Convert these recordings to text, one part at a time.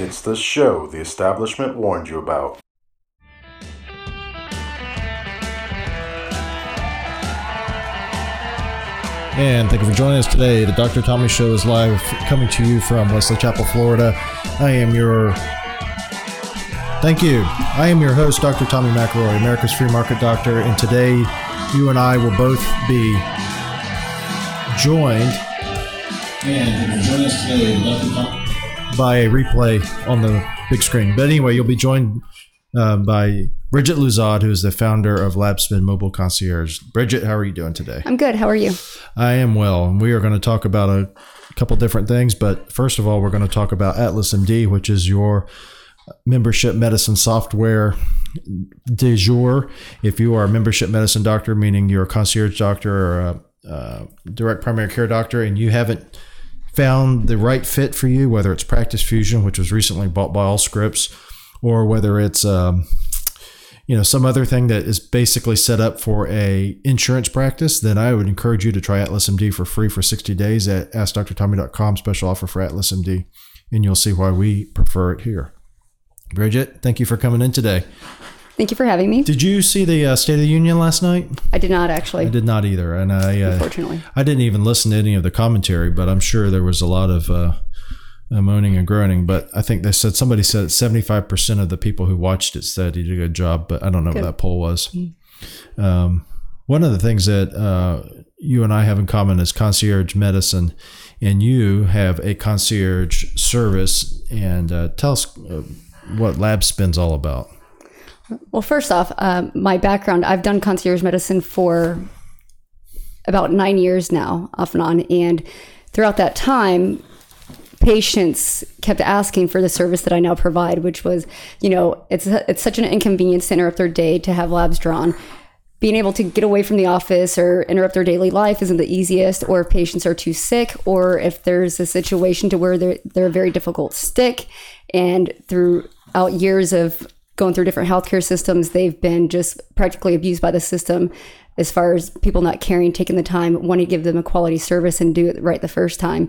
It's the show the establishment warned you about. And thank you for joining us today. The Dr. Tommy Show is live coming to you from Wesley Chapel, Florida. I am your. Thank you. I am your host, Dr. Tommy McElroy, America's Free Market Doctor, and today you and I will both be joined. And join us today, Dr. Tommy. By a replay on the big screen. But anyway, you'll be joined uh, by Bridget Luzad, who is the founder of LabSpin Mobile Concierge. Bridget, how are you doing today? I'm good. How are you? I am well. And we are going to talk about a couple different things. But first of all, we're going to talk about Atlas MD, which is your membership medicine software de jour. If you are a membership medicine doctor, meaning you're a concierge doctor or a, a direct primary care doctor, and you haven't found the right fit for you, whether it's Practice Fusion, which was recently bought by Allscripts, or whether it's um, you know some other thing that is basically set up for a insurance practice, then I would encourage you to try Atlas MD for free for 60 days at AskDrTommy.com. Special offer for Atlas MD, and you'll see why we prefer it here. Bridget, thank you for coming in today. Thank you for having me. Did you see the uh, State of the Union last night? I did not actually. I did not either, and I uh, Unfortunately. I didn't even listen to any of the commentary, but I'm sure there was a lot of uh, uh, moaning and groaning. But I think they said somebody said 75 percent of the people who watched it said he did a good job, but I don't know Good. what that poll was. Um, one of the things that uh, you and I have in common is concierge medicine, and you have a concierge service. And uh, tell us uh, what LabSpin's all about. Well, first off, um, my background I've done concierge medicine for about nine years now, off and on. And throughout that time, patients kept asking for the service that I now provide, which was, you know, it's, it's such an inconvenience to interrupt their day to have labs drawn. Being able to get away from the office or interrupt their daily life isn't the easiest, or if patients are too sick, or if there's a situation to where they're, they're a very difficult stick. And throughout years of going through different healthcare systems, they've been just practically abused by the system as far as people not caring, taking the time, wanting to give them a quality service and do it right the first time.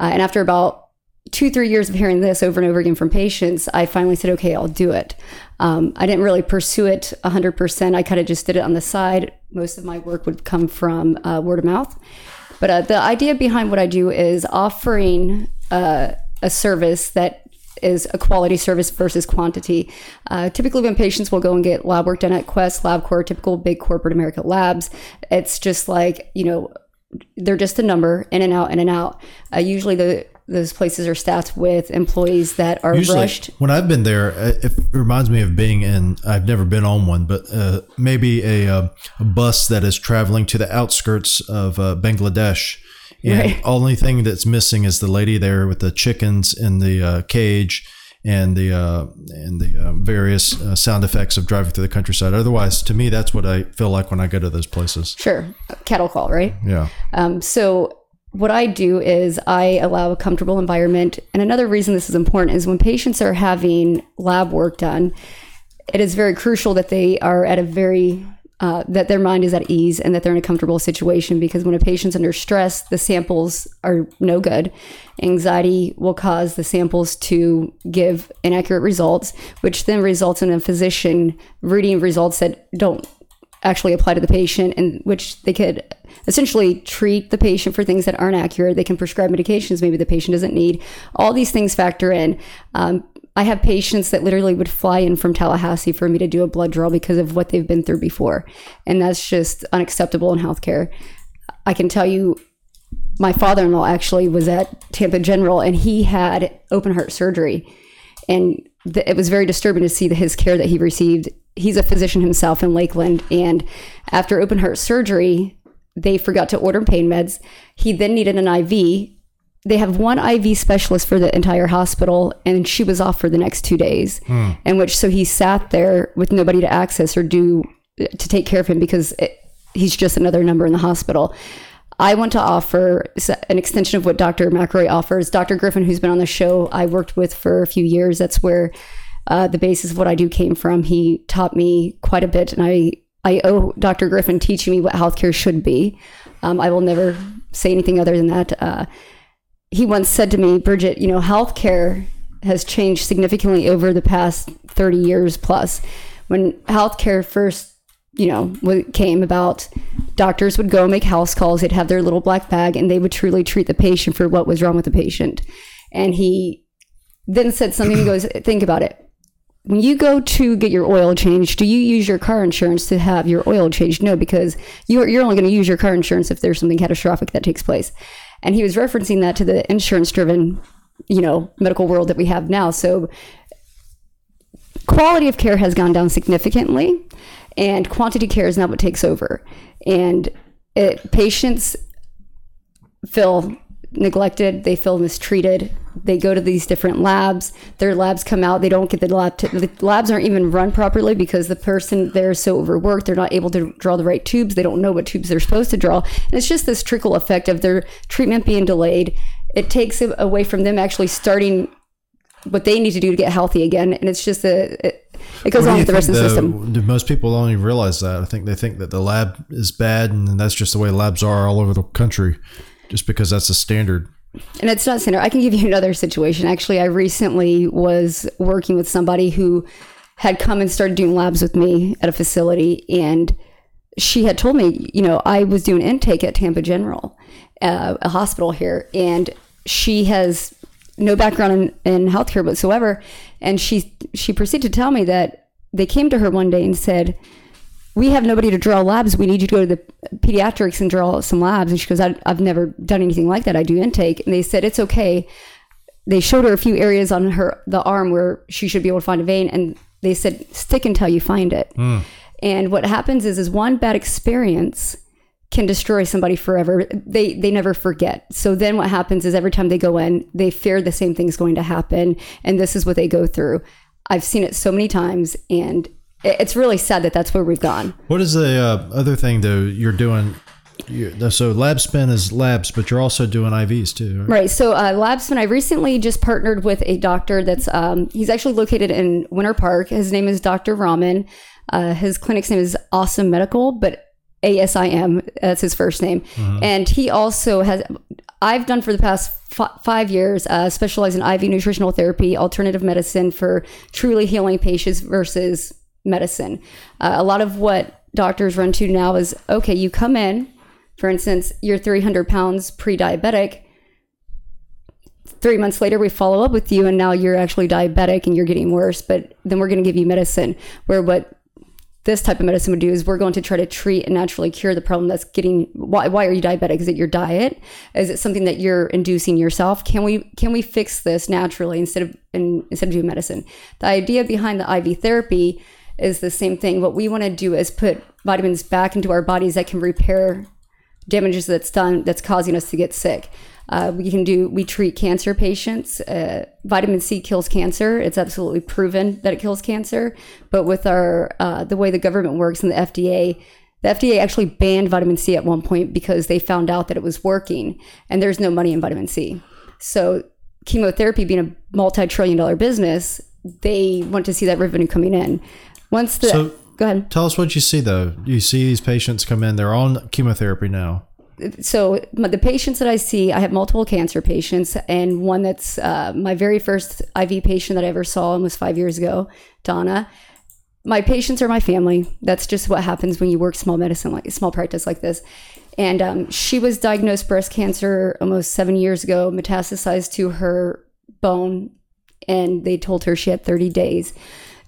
Uh, and after about two, three years of hearing this over and over again from patients, I finally said, okay, I'll do it. Um, I didn't really pursue it 100%. I kind of just did it on the side. Most of my work would come from uh, word of mouth. But uh, the idea behind what I do is offering uh, a service that is a quality service versus quantity. Uh, typically, when patients will go and get lab work done at Quest, LabCorp, typical big corporate America labs, it's just like, you know, they're just a number in and out, in and out. Uh, usually, the those places are staffed with employees that are Usually, rushed. when I've been there, uh, it reminds me of being in. I've never been on one, but uh, maybe a, uh, a bus that is traveling to the outskirts of uh, Bangladesh, and Right. only thing that's missing is the lady there with the chickens in the uh, cage and the uh, and the uh, various uh, sound effects of driving through the countryside. Otherwise, to me, that's what I feel like when I go to those places. Sure, cattle call, right? Yeah. Um, so what I do is I allow a comfortable environment. And another reason this is important is when patients are having lab work done, it is very crucial that they are at a very uh, that their mind is at ease and that they're in a comfortable situation because when a patient's under stress, the samples are no good. Anxiety will cause the samples to give inaccurate results, which then results in a physician reading results that don't actually apply to the patient and which they could essentially treat the patient for things that aren't accurate. They can prescribe medications maybe the patient doesn't need. All these things factor in. Um, i have patients that literally would fly in from tallahassee for me to do a blood draw because of what they've been through before and that's just unacceptable in healthcare i can tell you my father-in-law actually was at tampa general and he had open heart surgery and th- it was very disturbing to see the, his care that he received. He's a physician himself in Lakeland, and after open heart surgery, they forgot to order pain meds. He then needed an IV. They have one IV specialist for the entire hospital, and she was off for the next two days. And which, so he sat there with nobody to access or do to take care of him because it, he's just another number in the hospital. I want to offer an extension of what Dr. McElroy offers. Dr. Griffin, who's been on the show, I worked with for a few years. That's where uh, the basis of what I do came from. He taught me quite a bit, and I I owe Dr. Griffin teaching me what healthcare should be. Um, I will never say anything other than that. Uh, he once said to me, Bridget, you know, healthcare has changed significantly over the past 30 years plus. When healthcare first, you know, came about, doctors would go make house calls. They'd have their little black bag and they would truly treat the patient for what was wrong with the patient. And he then said something. He goes, "Think about it. When you go to get your oil changed, do you use your car insurance to have your oil changed? No, because you're you're only going to use your car insurance if there's something catastrophic that takes place." And he was referencing that to the insurance-driven, you know, medical world that we have now. So quality of care has gone down significantly, and quantity care is now what takes over. And it, patients feel neglected, they feel mistreated. They go to these different labs. Their labs come out. They don't get the lab. T- the labs aren't even run properly because the person there is so overworked. They're not able to draw the right tubes. They don't know what tubes they're supposed to draw. And it's just this trickle effect of their treatment being delayed. It takes away from them actually starting what they need to do to get healthy again. And it's just a it, it goes on with the rest of the system. Do most people don't even realize that. I think they think that the lab is bad, and that's just the way labs are all over the country, just because that's the standard. And it's not center. I can give you another situation. Actually, I recently was working with somebody who had come and started doing labs with me at a facility, and she had told me, you know, I was doing intake at Tampa General, uh, a hospital here, and she has no background in, in healthcare whatsoever, and she she proceeded to tell me that they came to her one day and said, we have nobody to draw labs. We need you to go to the pediatrics and draw some labs. And she goes, I've never done anything like that. I do intake. And they said, it's okay. They showed her a few areas on her, the arm where she should be able to find a vein. And they said, stick until you find it. Hmm. And what happens is, is one bad experience can destroy somebody forever. They they never forget. So then what happens is every time they go in, they fear the same thing's going to happen, and this is what they go through. I've seen it so many times, and it's really sad that that's where we've gone. What is the uh, other thing though you're doing? you so lab spin is labs, but you're also doing IVs too. Right? Right. So, uh, LabSpin, I recently just partnered with a doctor that's, um, he's actually located in Winter Park. His name is Dr. Raman. Uh, his clinic's name is Awesome Medical, but ASIM, that's his first name. And he also has, I've done for the past f- five years, uh, specialize in IV nutritional therapy, alternative medicine for truly healing patients versus medicine. Uh, a lot of what doctors run to now is okay, you come in, for instance, you're 300 pounds pre diabetic three months later we follow up with you and now you're actually diabetic and you're getting worse but then we're going to give you medicine. Where what this type of medicine would do is we're going to try to treat and naturally cure the problem that's getting why, why are you diabetic? Is it your diet? Is it something that you're inducing yourself? Can we can we fix this naturally instead of in, instead of doing medicine? The idea behind the iv therapy is the same thing what we want to do is put vitamins back into our bodies that can repair damages that's done that's causing us to get sick. Uh, we can do we treat cancer patients. Uh, vitamin C kills cancer. It's absolutely proven that it kills cancer. But with our uh, the way the government works and the FDA, the FDA actually banned vitamin C at one point because they found out that it was working, and there's no money in vitamin C. So chemotherapy being a multi-trillion-dollar business, they want to see that revenue coming in. Once the So- go ahead. Tell us what you see though. You see these patients come in; they're on chemotherapy now. so the patients that I see, I have multiple cancer patients, and one that's uh, my very first IV patient that I ever saw almost five years ago, Donna. My patients are my family. That's just what happens when you work small medicine, like small practice like this. And um, she was diagnosed breast cancer almost seven years ago, metastasized to her bone, and they told her she had 30 days.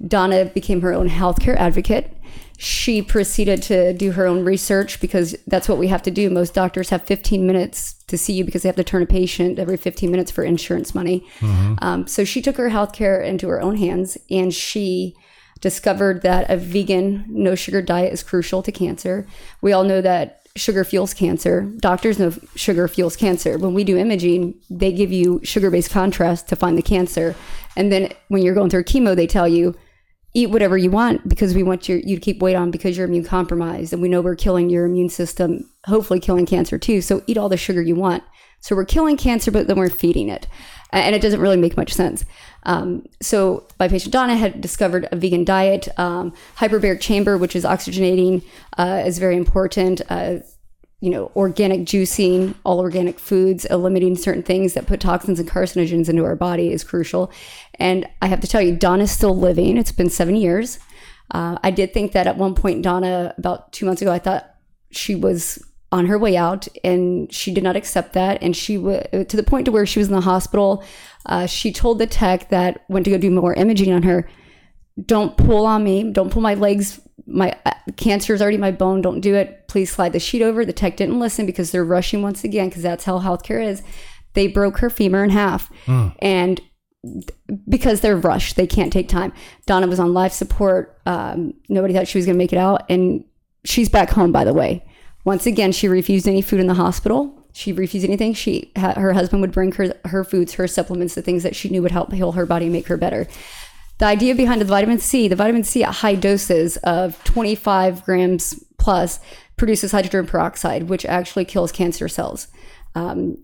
Donna became her own healthcare advocate. She proceeded to do her own research because that's what we have to do. Most doctors have 15 minutes to see you because they have to turn a patient every 15 minutes for insurance money. Um, so she took her healthcare into her own hands and she discovered that a vegan, no sugar diet is crucial to cancer. We all know that sugar fuels cancer. Doctors know sugar fuels cancer. When we do imaging, they give you sugar based contrast to find the cancer. And then when you're going through chemo, they tell you, eat whatever you want because we want your, you to keep weight on because you're immune compromised. And we know we're killing your immune system, hopefully killing cancer too. So eat all the sugar you want. So we're killing cancer, but then we're feeding it. And it doesn't really make much sense. Um, so my patient Donna had discovered a vegan diet. Um, hyperbaric chamber, which is oxygenating, uh, is very important. Uh, you know, organic juicing, all organic foods, eliminating certain things that put toxins and carcinogens into our body is crucial. And I have to tell you, Donna's still living. It's been seven years. Uh, I did think that at one point, Donna, about two months ago, I thought she was on her way out, and she did not accept that. And she was to the point to where she was in the hospital. Uh, she told the tech that went to go do more imaging on her, "Don't pull on me. Don't pull my legs. My uh, cancer is already my bone. Don't do it. Please slide the sheet over." The tech didn't listen because they're rushing once again because that's how healthcare is. They broke her femur in half, and because they're rushed, they can't take time. Donna was on life support. Um, nobody thought she was going to make it out, and she's back home. By the way, once again, she refused any food in the hospital. She refused anything. She her husband would bring her her foods, her supplements, the things that she knew would help heal her body, and make her better. The idea behind the vitamin C, the vitamin C at high doses of 25 grams plus produces hydrogen peroxide, which actually kills cancer cells. Um,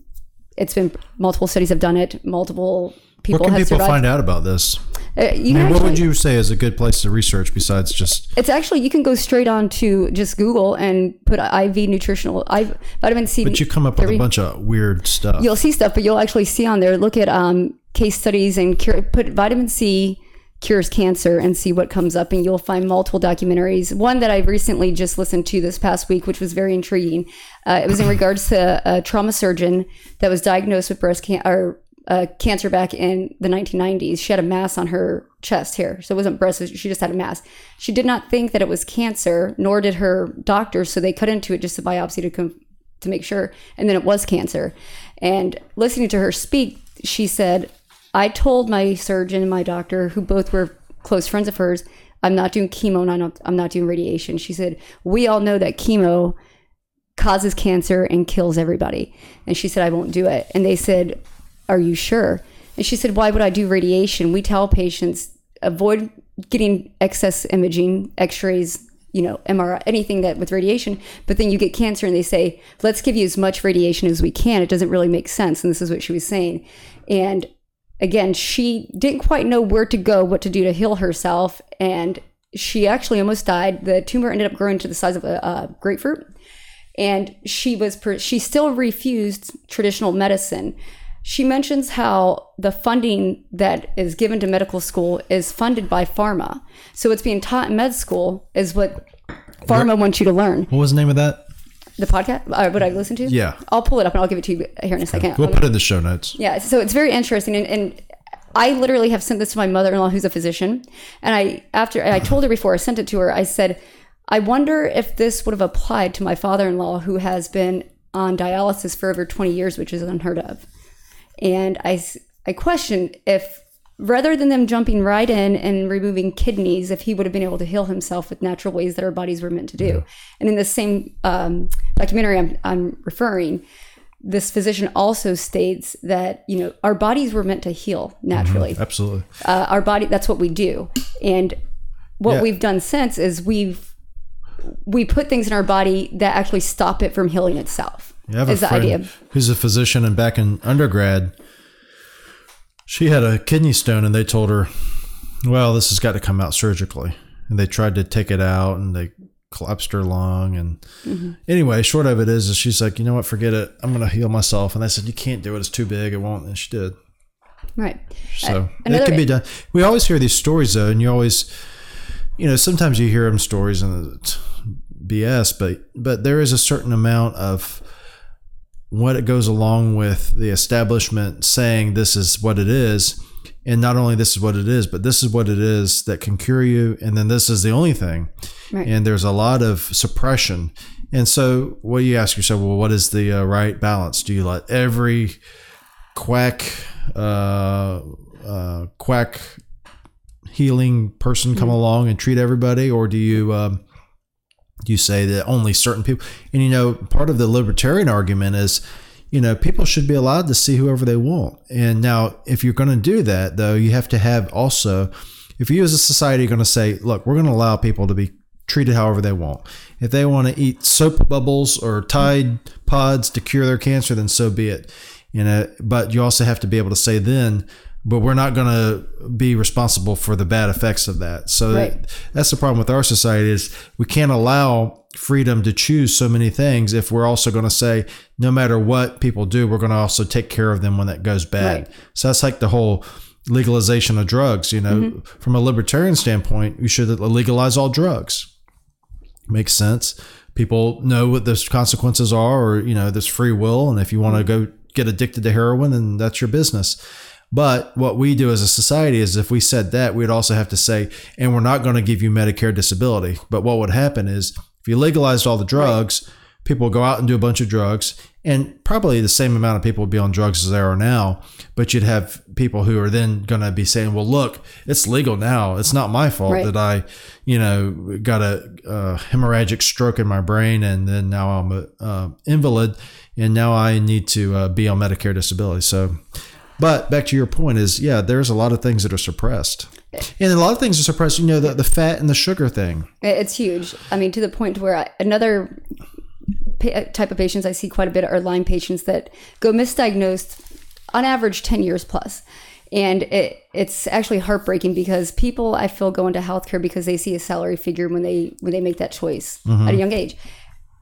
it's been multiple studies have done it. Multiple people What can have people survived. find out about this? Uh, you I mean, what would you say is a good place to research besides just It's actually you can go straight on to just Google and put IV nutritional I, vitamin C. but you come up with a bunch of weird stuff. You'll see stuff, but you'll actually see on there. Look at um, case studies and cure, put vitamin C cures cancer and see what comes up, and you'll find multiple documentaries. One that I recently just listened to this past week, which was very intriguing. Uh, it was in regards to a trauma surgeon that was diagnosed with breast cancer. Or, uh, cancer back in the 1990s. She had a mass on her chest here. So it wasn't breast, she just had a mass. She did not think that it was cancer, nor did her doctor. So they cut into it just a biopsy to, com- to make sure. And then it was cancer. And listening to her speak, she said, I told my surgeon and my doctor, who both were close friends of hers, I'm not doing chemo and I'm not, I'm not doing radiation. She said, We all know that chemo causes cancer and kills everybody. And she said, I won't do it. And they said, Are you sure? And she said, Why would I do radiation? We tell patients avoid getting excess imaging, x rays, you know, MRI, anything that with radiation, but then you get cancer and they say, let's give you as much radiation as we can. It doesn't really make sense. And this is what she was saying. And again, she didn't quite know where to go, what to do to heal herself. And she actually almost died. The tumor ended up growing to the size of a, a grapefruit. And she was, per- she still refused traditional medicine. She mentions how the funding that is given to medical school is funded by pharma. So what's being taught in med school is what pharma wants you to learn. what was the name of that? The podcast, uh, what I listen to? Yeah. I'll pull it up and I'll give it to you here in a second. We'll put it in the show notes. Yeah, so it's very interesting, and, and I literally have sent this to my mother-in-law, who's a physician, and I after I told her before I sent it to her, I said, I wonder if this would have applied to my father-in-law, who has been on dialysis for over 20 years, which is unheard of, and I I question if rather than them jumping right in and removing kidneys, if he would have been able to heal himself with natural ways that our bodies were meant to do. And in the same um, documentary I'm, I'm referring, this physician also states that you know our bodies were meant to heal naturally. Absolutely. Uh, our body that's what we do, and what Yeah. we've done since is we've we put things in our body that actually stop it from healing itself. A is the idea. who's a physician, and back in undergrad, she had a kidney stone, and they told her, "Well, this has got to come out surgically." And they tried to take it out, and they collapsed her lung. And Mm-hmm. anyway, short of it is, is she's like, "You know what? Forget it. I'm going to heal myself." And they said, "You can't do it. It's too big. It won't." And she did. Right. So it another- can be done. We always hear these stories though, and you always, you know, sometimes you hear them stories and it's BS, but but there is a certain amount of what it goes along with the establishment saying this is what it is, and not only this is what it is, but this is what it is that can cure you, and then this is the only thing. Right. And there's a lot of suppression. And so, what you ask yourself, well, what is the uh, right balance? Do you let every quack, uh, uh, quack healing person come along and treat everybody, or do you um, you say that only certain people? And you know, part of the libertarian argument is, you know, people should be allowed to see whoever they want. And now, if you're going to do that, though, you have to have also, if you as a society are going to say, look, we're going to allow people to be treated however they want. If they want to eat soap bubbles or Tide pods to cure their cancer, then so be it. You know, but you also have to be able to say then, but we're not going to be responsible for the bad effects of that. So Right. that's the problem with our society is we can't allow freedom to choose so many things if we're also going to say no matter what people do, we're going to also take care of them when that goes bad. Right. So that's like the whole legalization of drugs. You know, Mm-hmm. from a libertarian standpoint, you should legalize all drugs makes sense. People know what those consequences are, or you know, there's free will, and if you want to go get addicted to heroin, then that's your business. But what we do as a society is if we said that, we'd also have to say, and we're not going to give you Medicare disability. But what would happen is if you legalized all the drugs, people would go out and do a bunch of drugs, and probably the same amount of people would be on drugs as there are now. But you'd have people who are then going to be saying, well, look, it's legal now. It's not my fault Right. that I, you know, got a, uh hemorrhagic stroke in my brain, and then now I'm an uh, invalid, and now I need to uh, be on Medicare disability. So, but back to your point is, yeah, there's a lot of things that are suppressed, and a lot of things are suppressed. You know, the, the fat and the sugar thing. It's huge. I mean, to the point where I, another pa- type of patients I see quite a bit are Lyme patients that go misdiagnosed on average 10 years plus. And it, it's actually heartbreaking because people I feel go into healthcare because they see a salary figure when they when they make that choice mm-hmm. at a young age.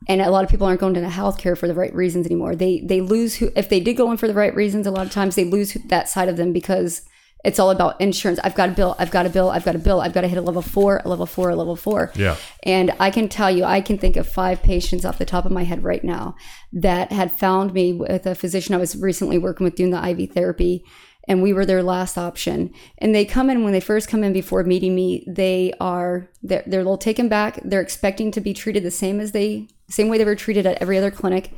And a lot of people aren't going into healthcare for the right reasons anymore. They they lose who if they did go in for the right reasons. A lot of times they lose that side of them because it's all about insurance. I've got a bill. I've got a bill. I've got a bill. I've got to hit a level four, a level four, a level four. Yeah. And I can tell you, I can think of five patients off the top of my head right now that had found me with a physician I was recently working with doing the IV therapy, and we were their last option. And they come in when they first come in before meeting me, they are they're, they're a little taken back. They're expecting to be treated the same as they same way they were treated at every other clinic,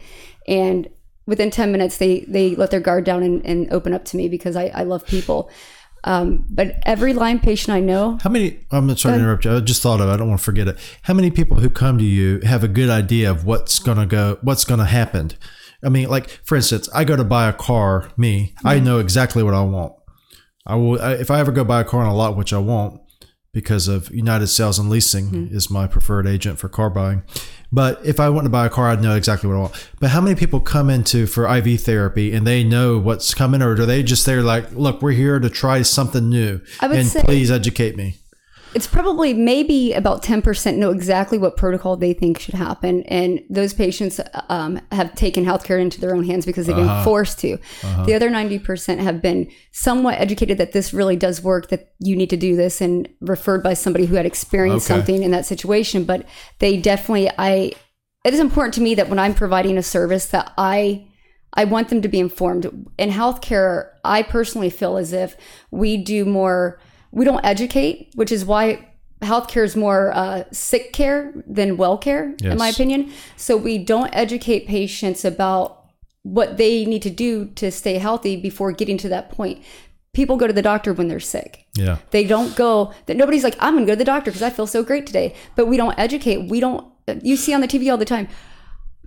and within 10 minutes they they let their guard down and, and open up to me because I, I love people. Um, but every Lyme patient I know, How many? I'm sorry to interrupt you. I just thought of. it. I don't want to forget it. How many people who come to you have a good idea of what's gonna go, what's gonna happen? I mean, like for instance, I go to buy a car. Me, I know exactly what I want. I will I, if I ever go buy a car on a lot, which I won't, because of United Sales and Leasing is my preferred agent for car buying. But if I want to buy a car, I'd know exactly what I want. But how many people come into for IV therapy and they know what's coming, or do they just they're like, look, we're here to try something new, I would and say- please educate me. It's probably maybe about 10% know exactly what protocol they think should happen. And those patients um, have taken healthcare into their own hands because they've Uh-huh. been forced to. The other 90% have been somewhat educated that this really does work, that you need to do this, and referred by somebody who had experienced Okay. something in that situation. But they definitely, I, it is important to me that when I'm providing a service that I, I want them to be informed. In healthcare, I personally feel as if we do more, we don't educate, which is why healthcare is more uh, sick care than well care, in my opinion. So we don't educate patients about what they need to do to stay healthy before getting to that point. People go to the doctor when they're sick. Yeah. They don't go that nobody's like, I'm gonna go to the doctor because I feel so great today. But we don't educate. We don't you see on the TV all the time,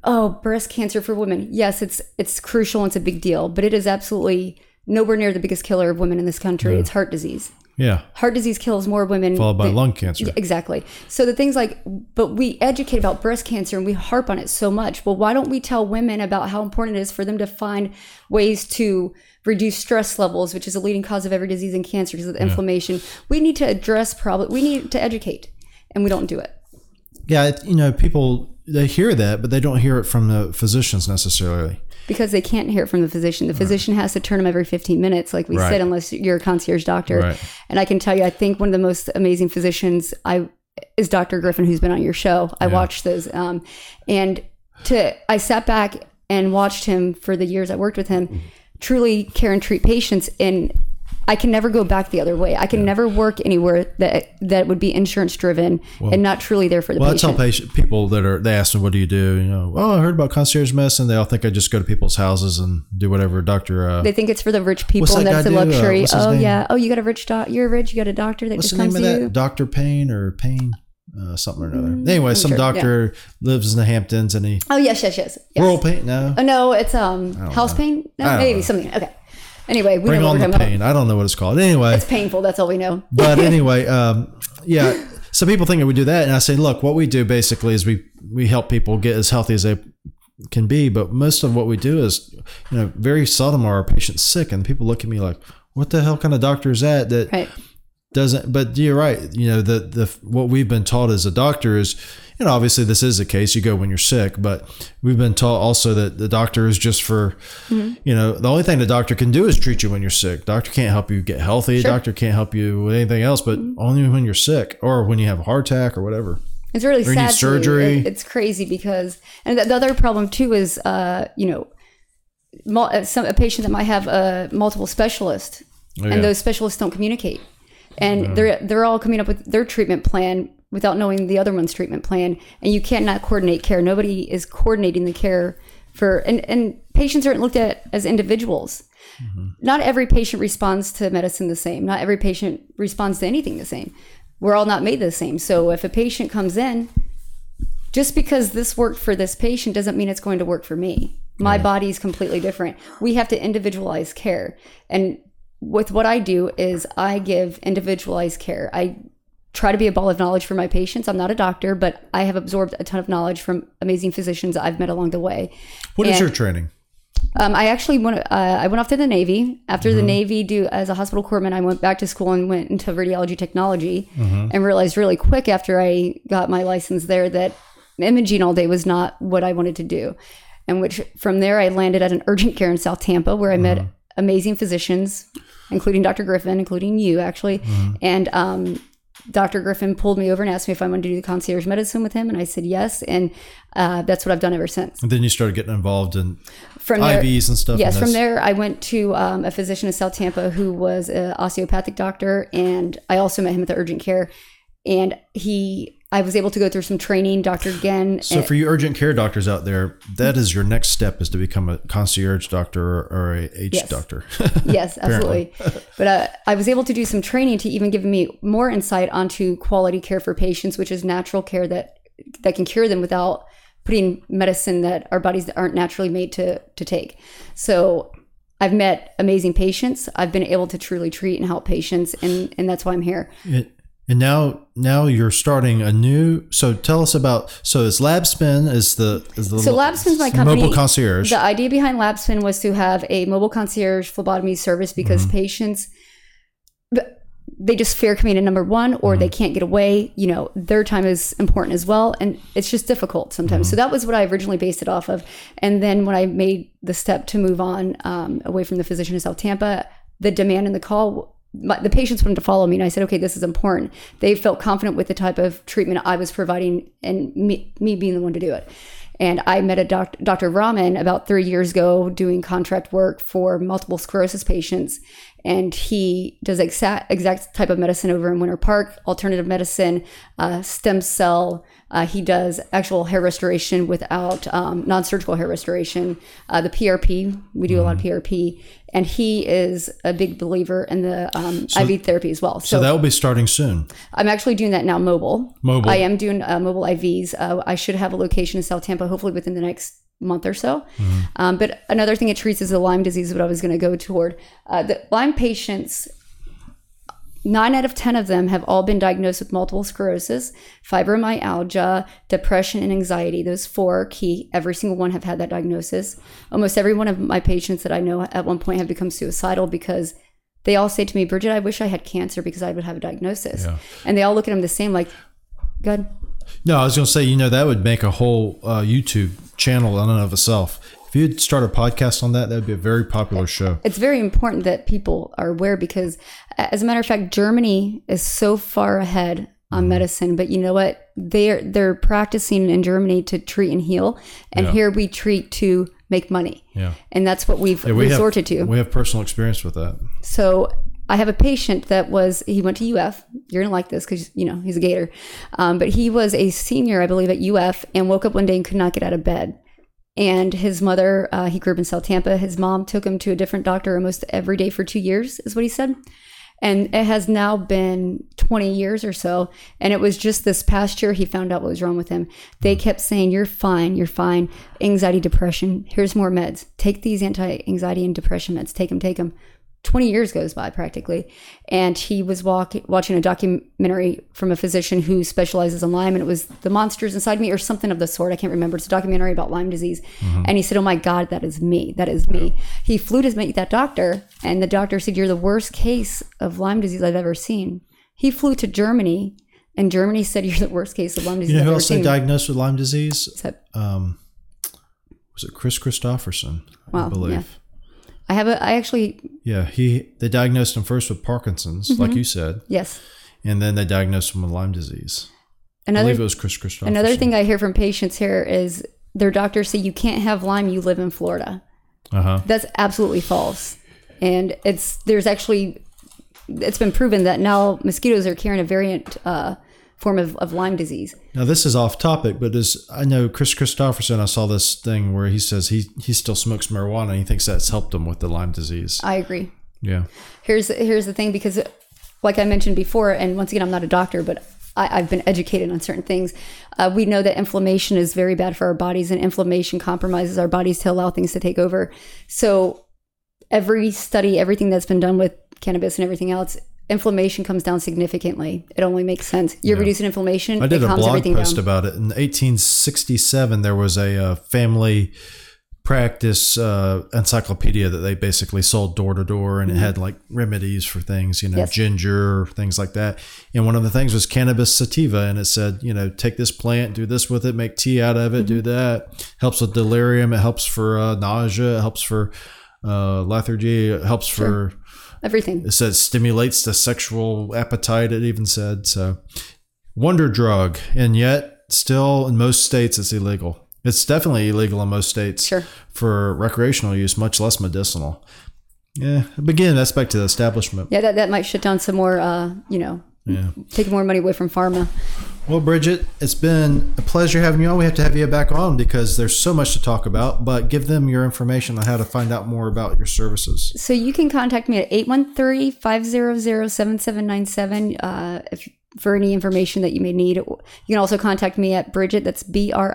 oh, breast cancer for women. Yes, it's it's crucial and it's a big deal, but it is absolutely nowhere near the biggest killer of women in this country. It's heart disease. Yeah. Heart disease kills more women Followed by than- lung cancer. Exactly. So the things like, but we educate about breast cancer and we harp on it so much. Well, why don't we tell women about how important it is for them to find ways to reduce stress levels, which is a leading cause of every disease and cancer because of the inflammation? We need to address problem. We need to educate, and we don't do it. Yeah. You know, people they hear that, but they don't hear it from the physicians necessarily. Because they can't hear it from the physician. The physician has to turn them every 15 minutes, like we Right. said, unless you're a concierge doctor. Right. And I can tell you, I think one of the most amazing physicians I is Dr. Griffin, who's been on your show. I watched those, um, and to I sat back and watched him for the years I worked with him, truly care and treat patients and. I can never go back the other way. I can never work anywhere that that would be insurance driven and not truly there for the Well, I patient. tell patient people that are they ask me, "What do you do?" You know, oh, I heard about concierge medicine. They all think I just go to people's houses and do whatever doctor. Uh, They think it's for the rich people What's and that that's a? Uh, luxury. his oh name? yeah. Oh, you got a rich doc. You're rich. You got a doctor that what's just the name comes of to that? you. Doctor Payne or Payne, uh, something or another. Anyway, some sure, yeah. doctor lives in the Hamptons and he Oh yes, yes, yes. yes. Rural Payne. No, Oh no, it's um house pain. No, maybe know. something. Okay. Anyway, we bring on the pain. I don't know what it's called. Anyway. It's painful. That's all we know. but anyway, um, yeah. So people think that we do that, and I say, look, what we do basically is we we help people get as healthy as they can be. But most of what we do is, you know, very seldom are our patients sick, and people look at me like, what the hell kind of doctor is that that Right. Doesn't but you're right you know the the what we've been taught as a doctor is you know obviously this is the case you go when you're sick but we've been taught also that the doctor is just for Mm-hmm. you know the only thing the doctor can do is treat you when you're sick doctor can't help you get healthy Sure. Mm-hmm. doctor can't help you with anything else but only when you're sick or when you have a heart attack or whatever It's really Or sad. surgery. It- it's crazy because, and the, the other problem too is, uh, you know, uh, some a patient that might have a multiple specialist, Oh, yeah. and those specialists don't communicate, and they're they're all coming up with their treatment plan without knowing the other one's treatment plan, and you cannot coordinate care. Nobody is coordinating the care for, and and patients aren't looked at as individuals. Mm-hmm. Not every patient responds to medicine the same. Not every patient responds to anything the same. We're all not made the same. So if a patient comes in, just because this worked for this patient doesn't mean it's going to work for me. My body is completely different. We have to individualize care. And with what I do is I give individualized care. I try to be a ball of knowledge for my patients. I'm not a doctor, but I have absorbed a ton of knowledge from amazing physicians I've met along the way. What is And- your training um, I actually went. Uh, I went off to the Navy. After the Navy, do as a hospital corpsman, I went back to school and went into radiology technology, and realized really quick after I got my license there that imaging all day was not what I wanted to do. And which from there, I landed at an urgent care in South Tampa, where I met amazing physicians, including Dr. Griffin, including you actually, and um, Dr. Griffin pulled me over and asked me if I wanted to do the concierge medicine with him, and I said yes, and uh, that's what I've done ever since. and then you started getting involved in From there, IVs and stuff Yes, and from there I went to um, a physician in South Tampa who was an osteopathic doctor, and I also met him at the urgent care. And he, I was able to go through some training. Dr. Gen, So for you urgent care doctors out there, that is your next step is to become a concierge doctor or, a H Yes. doctor. yes, absolutely. but uh, I was able to do some training to even give me more insight onto quality care for patients, which is natural care that that can cure them without putting medicine that our bodies aren't naturally made to to take. So I've met amazing patients. I've been able to truly treat and help patients, and and that's why I'm here. It- and now now you're starting a new so tell us about so it's LabSpin is the is the So LabSpin's my company. mobile concierge. The idea behind LabSpin was to have a mobile concierge phlebotomy service because Mm-hmm. patients they just fear coming in number one or Mm-hmm. they can't get away you know their time is important as well and it's just difficult sometimes so Mm-hmm. that was what i originally based it off of and then when i made the step to move on um, away from the physician in south tampa the demand and the call my, the patients wanted to follow me and i said okay this is important they felt confident with the type of treatment i was providing and me, me being the one to do it and I met a doc, Dr. Raman about three years ago doing contract work for multiple sclerosis patients. And he does exact exact type of medicine over in Winter Park, alternative medicine, uh, stem cell. Uh, he does actual hair restoration without um, non-surgical hair restoration. Uh, the PRP, we do a lot of PRP, and he is a big believer in the um, IV therapy as well. so that will be starting soon. I'm actually doing that now mobile. Mobile. I am doing uh, mobile IVs. Uh, I should have a location in South Tampa, hopefully within the next month or so. Mm-hmm. Um, but another thing it treats is the Lyme disease, what I was going to go toward. Uh, the Lyme patients, nine out of 10 of them have all been diagnosed with multiple sclerosis, fibromyalgia, depression, and anxiety. Those four key. Every single one have had that diagnosis. Almost every one of my patients that I know at one point have become suicidal because they all say to me, Bridget, I wish I had cancer because I would have a diagnosis. And they all look at them the same, like, good. No, I was going to say, you know, that would make a whole uh, YouTube channel in and of itself. If you'd start a podcast on that, that would be a very popular show. It's very important that people are aware because, as a matter of fact, Germany is so far ahead on Mm-hmm. medicine. But you know what? They're they're practicing in Germany to treat and heal, and Yeah. here we treat to make money. Yeah. And that's what we've Yeah, we resorted have, to. We have personal experience with that. So I have a patient that was he went to UF. You're gonna like this because you know he's a Gator, um, but he was a senior, I believe, at UF and woke up one day and could not get out of bed. And his mother, uh, he grew up in South Tampa. His mom took him to a different doctor almost every day for two years, is what he said. And it has now been 20 years or so. And it was just this past year he found out what was wrong with him. They kept saying, You're fine, you're fine. Anxiety, depression, here's more meds. Take these anti anxiety and depression meds. Take them, take them. 20 years goes by practically. And he was walk, watching a documentary from a physician who specializes in Lyme, and it was The Monsters Inside Me or something of the sort. I can't remember. It's a documentary about Lyme disease. And he said, Oh my God, that is me. That is me. He flew to meet that doctor, and the doctor said, You're the worst case of Lyme disease I've ever seen. He flew to Germany, and Germany said, You're the worst case of Lyme disease You know I've who else they diagnosed with Lyme disease? Um, was it Kris Kristofferson? I believe. yeah. I have a, I actually, Yeah, he they diagnosed him first with Parkinson's, Mm-hmm. like you said, yes. and then they diagnosed him with Lyme disease. I Another believe it was Kris Kristofferson. Another thing I hear from patients here is their doctors say you can't have Lyme, you live in Florida. Uh huh. That's absolutely false. And it's there's actually it's been proven that now mosquitoes are carrying a variant uh, form of, of Lyme disease. Now this is off topic, but as I know Kris Kristofferson, I saw this thing where he says he he still smokes marijuana and he thinks that's helped him with the Lyme disease. I agree. Yeah. Here's here's the thing because like I mentioned before, and once again I'm not a doctor, but I, I've been educated on certain things. Uh, we know that inflammation is very bad for our bodies, and inflammation compromises our bodies to allow things to take over. So every study, everything that's been done with cannabis and everything else, inflammation comes down significantly. It only makes sense. You're reducing inflammation. I did a blog post down. about it. In 1867, there was a uh, family practice uh, encyclopedia that they basically sold door to door, and it had like remedies for things, you know, Mm-hmm. Yes. ginger, things like that. And one of the things was cannabis sativa, and it said, you know, take this plant, do this with it, make tea out of it, do Mm-hmm. that. Helps with delirium. It helps for uh, nausea. It helps for uh, lethargy. It helps for everything. it says stimulates the sexual appetite. It even said so. Wonder drug, and yet still in most states it's illegal. It's definitely illegal in most states Sure. for recreational use, much less medicinal. Yeah, but again, that's back to the establishment. Yeah, that, that might shut down some more, uh, you know, Yeah. take more money away from pharma. Well, Bridget, it's been a pleasure having you on. We have to have you back on because there's so much to talk about. But give them your information on how to find out more about your services. So you can contact me at 813-500-7797 uh, for any information that you may need. You can also contact me at Bridget, that's B-R-I-D-G-E-T,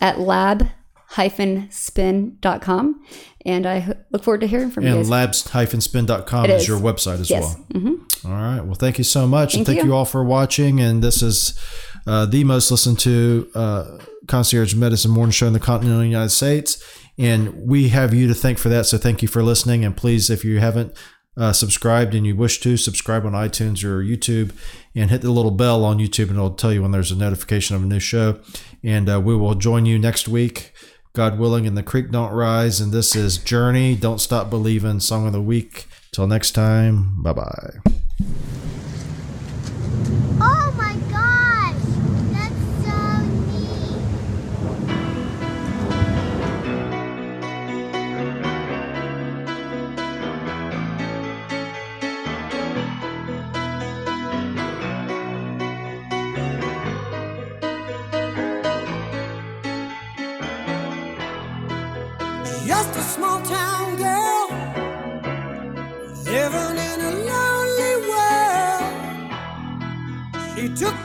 at lab-spin.com. And I look forward to hearing from you And labs-spin.com is is. your website as yes. well. All right. Well, thank you so much. and Thank thank you. you. all for watching. And this is uh, the most listened to uh, concierge medicine morning show in the continental United States. And we have you to thank for that. So thank you for listening. And please, if you haven't uh, subscribed and you wish to, subscribe on iTunes or YouTube and hit the little bell on YouTube and it'll tell you when there's a notification of a new show. And uh, we will join you next week. God willing, and the creek don't rise. And this is Journey. Don't stop believing. Song of the week. Till next time. Bye bye. Oh my gosh!